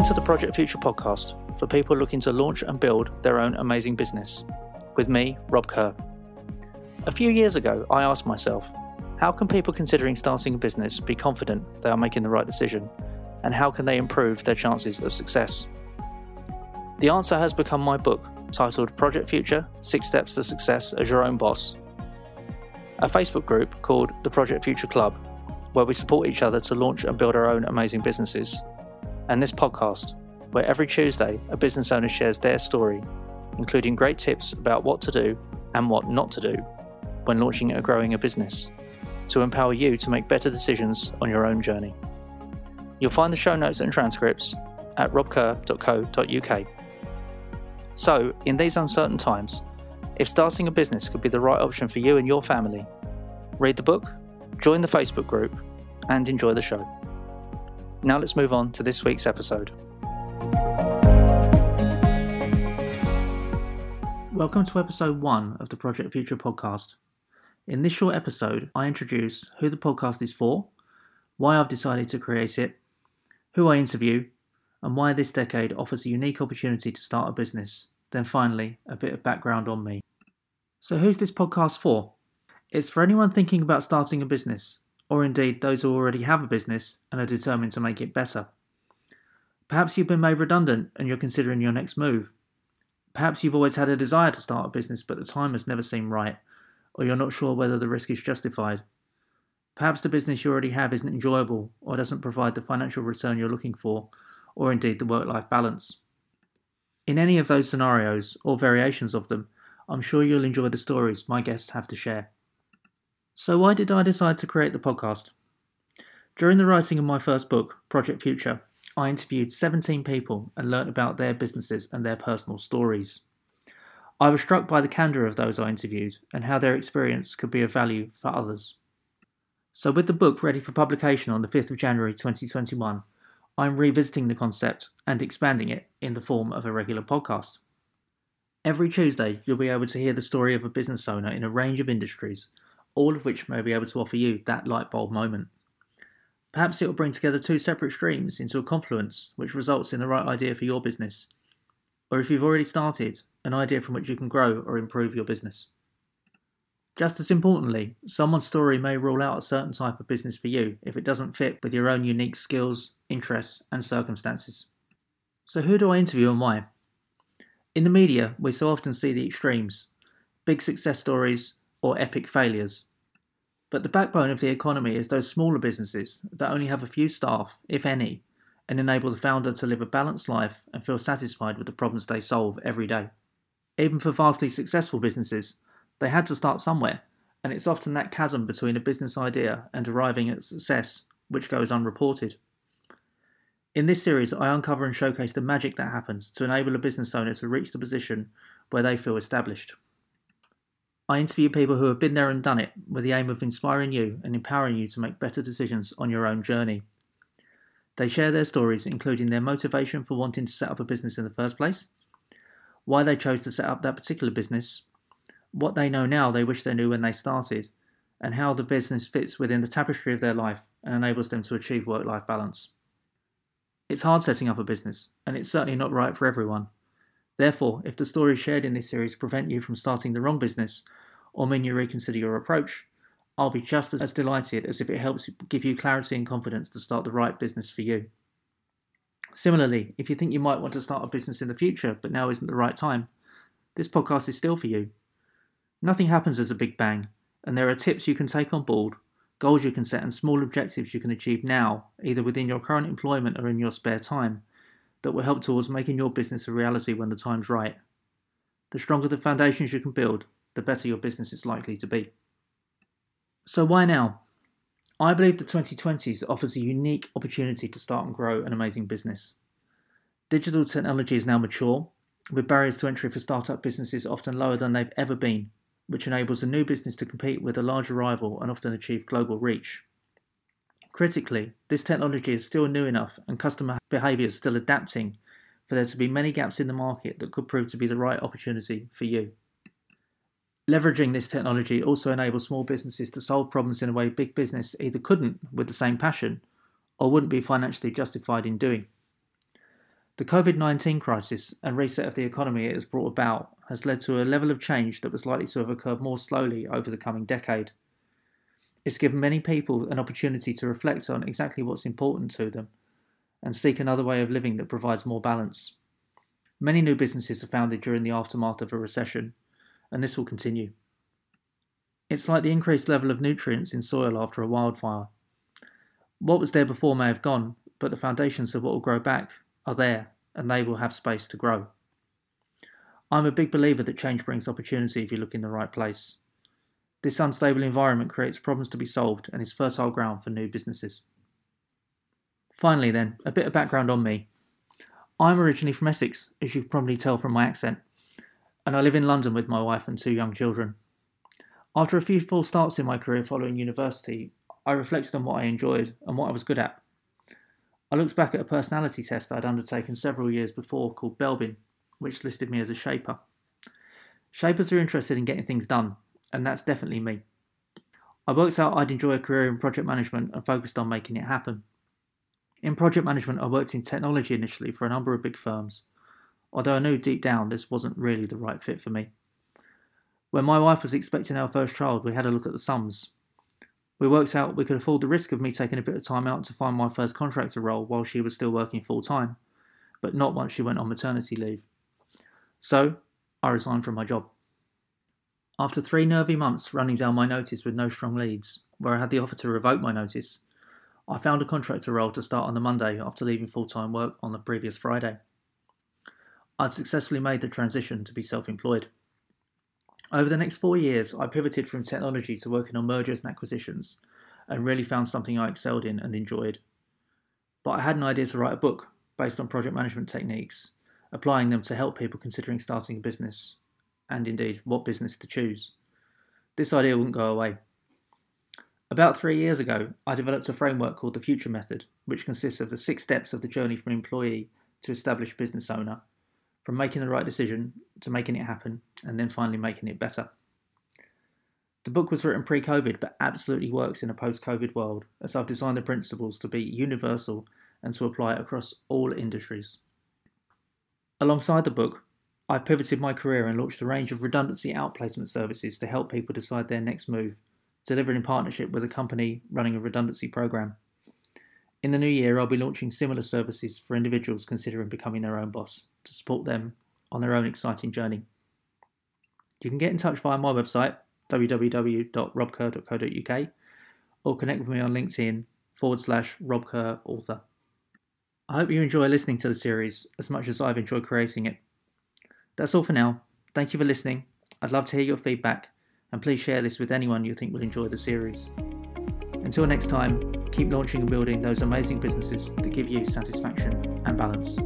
Welcome to the Project Future podcast for people looking to launch and build their own amazing business. With me, Rob Kerr. A few years ago, I asked myself, how can people considering starting a business be confident they are making the right decision? And how can they improve their chances of success? The answer has become my book, titled Project Future Six Steps to Success as Your Own Boss. A Facebook group called the Project Future Club, where we support each other to launch and build our own amazing businesses and this podcast, where every Tuesday a business owner shares their story, including great tips about what to do and what not to do when launching or growing a business, to empower you to make better decisions on your own journey. You'll find the show notes and transcripts at robkerr.co.uk. So, in these uncertain times, if starting a business could be the right option for you and your family, read the book, join the Facebook group, and enjoy the show. Now let's move on to this week's episode. Welcome to episode one of the Project Future podcast. In this short episode, I introduce who the podcast is for, why I've decided to create it, who I interview, and why this decade offers a unique opportunity to start a business. Then finally, a bit of background on me. So, who's this podcast for? It's for anyone thinking about starting a business, or indeed those who already have a business and are determined to make it better. Perhaps you've been made redundant and you're considering your next move. Perhaps you've always had a desire to start a business but the time has never seemed right, or you're not sure whether the risk is justified. Perhaps the business you already have isn't enjoyable or doesn't provide the financial return you're looking for, or indeed the work life balance. In any of those scenarios, or variations of them, I'm sure you'll enjoy the stories my guests have to share. So, why did I decide to create the podcast? During the writing of my first book, Project Future, I interviewed 17 people and learnt about their businesses and their personal stories. I was struck by the candour of those I interviewed and how their experience could be of value for others. So, with the book ready for publication on the 5th of January 2021, I'm revisiting the concept and expanding it in the form of a regular podcast. Every Tuesday, you'll be able to hear the story of a business owner in a range of industries all of which may be able to offer you that light bulb moment. Perhaps it will bring together two separate streams into a confluence which results in the right idea for your business. Or if you've already started, an idea from which you can grow or improve your business. Just as importantly, someone's story may rule out a certain type of business for you if it doesn't fit with your own unique skills, interests, and circumstances. So, who do I interview and why? In the media, we so often see the extremes big success stories or epic failures. But the backbone of the economy is those smaller businesses that only have a few staff, if any, and enable the founder to live a balanced life and feel satisfied with the problems they solve every day. Even for vastly successful businesses, they had to start somewhere, and it's often that chasm between a business idea and arriving at success which goes unreported. In this series, I uncover and showcase the magic that happens to enable a business owner to reach the position where they feel established. I interview people who have been there and done it with the aim of inspiring you and empowering you to make better decisions on your own journey. They share their stories, including their motivation for wanting to set up a business in the first place, why they chose to set up that particular business, what they know now they wish they knew when they started, and how the business fits within the tapestry of their life and enables them to achieve work life balance. It's hard setting up a business, and it's certainly not right for everyone. Therefore, if the stories shared in this series prevent you from starting the wrong business or mean you reconsider your approach, I'll be just as delighted as if it helps give you clarity and confidence to start the right business for you. Similarly, if you think you might want to start a business in the future but now isn't the right time, this podcast is still for you. Nothing happens as a big bang, and there are tips you can take on board, goals you can set, and small objectives you can achieve now, either within your current employment or in your spare time, that will help towards making your business a reality when the time's right. The stronger the foundations you can build, the better your business is likely to be. So, why now? I believe the 2020s offers a unique opportunity to start and grow an amazing business. Digital technology is now mature, with barriers to entry for startup businesses often lower than they've ever been, which enables a new business to compete with a larger rival and often achieve global reach. Critically, this technology is still new enough and customer behaviour is still adapting for there to be many gaps in the market that could prove to be the right opportunity for you. Leveraging this technology also enables small businesses to solve problems in a way big business either couldn't with the same passion or wouldn't be financially justified in doing. The COVID 19 crisis and reset of the economy it has brought about has led to a level of change that was likely to have occurred more slowly over the coming decade. It's given many people an opportunity to reflect on exactly what's important to them and seek another way of living that provides more balance. Many new businesses are founded during the aftermath of a recession, and this will continue. It's like the increased level of nutrients in soil after a wildfire. What was there before may have gone, but the foundations of what will grow back are there and they will have space to grow. I'm a big believer that change brings opportunity if you look in the right place. This unstable environment creates problems to be solved and is fertile ground for new businesses. Finally, then, a bit of background on me. I'm originally from Essex, as you can probably tell from my accent, and I live in London with my wife and two young children. After a few false starts in my career following university, I reflected on what I enjoyed and what I was good at. I looked back at a personality test I'd undertaken several years before called Belbin, which listed me as a shaper. Shapers are interested in getting things done, and that's definitely me. I worked out I'd enjoy a career in project management and focused on making it happen. In project management, I worked in technology initially for a number of big firms, although I knew deep down this wasn't really the right fit for me. When my wife was expecting our first child, we had a look at the sums, we worked out we could afford the risk of me taking a bit of time out to find my first contractor role while she was still working full time, but not once she went on maternity leave. So, I resigned from my job. After three nervy months running down my notice with no strong leads, where I had the offer to revoke my notice, I found a contractor role to start on the Monday after leaving full time work on the previous Friday. I'd successfully made the transition to be self employed. Over the next four years, I pivoted from technology to working on mergers and acquisitions and really found something I excelled in and enjoyed. But I had an idea to write a book based on project management techniques, applying them to help people considering starting a business, and indeed what business to choose. This idea wouldn't go away. About three years ago, I developed a framework called the Future Method, which consists of the six steps of the journey from employee to established business owner from making the right decision to making it happen and then finally making it better. The book was written pre COVID but absolutely works in a post COVID world as I've designed the principles to be universal and to apply across all industries. Alongside the book, I've pivoted my career and launched a range of redundancy outplacement services to help people decide their next move, delivered in partnership with a company running a redundancy program. In the new year, I'll be launching similar services for individuals considering becoming their own boss to support them on their own exciting journey. You can get in touch via my website, www.robkerr.co.uk, or connect with me on LinkedIn forward slash Rob Kerr author. I hope you enjoy listening to the series as much as I've enjoyed creating it. That's all for now. Thank you for listening. I'd love to hear your feedback, and please share this with anyone you think will enjoy the series. Until next time, keep launching and building those amazing businesses that give you satisfaction and balance.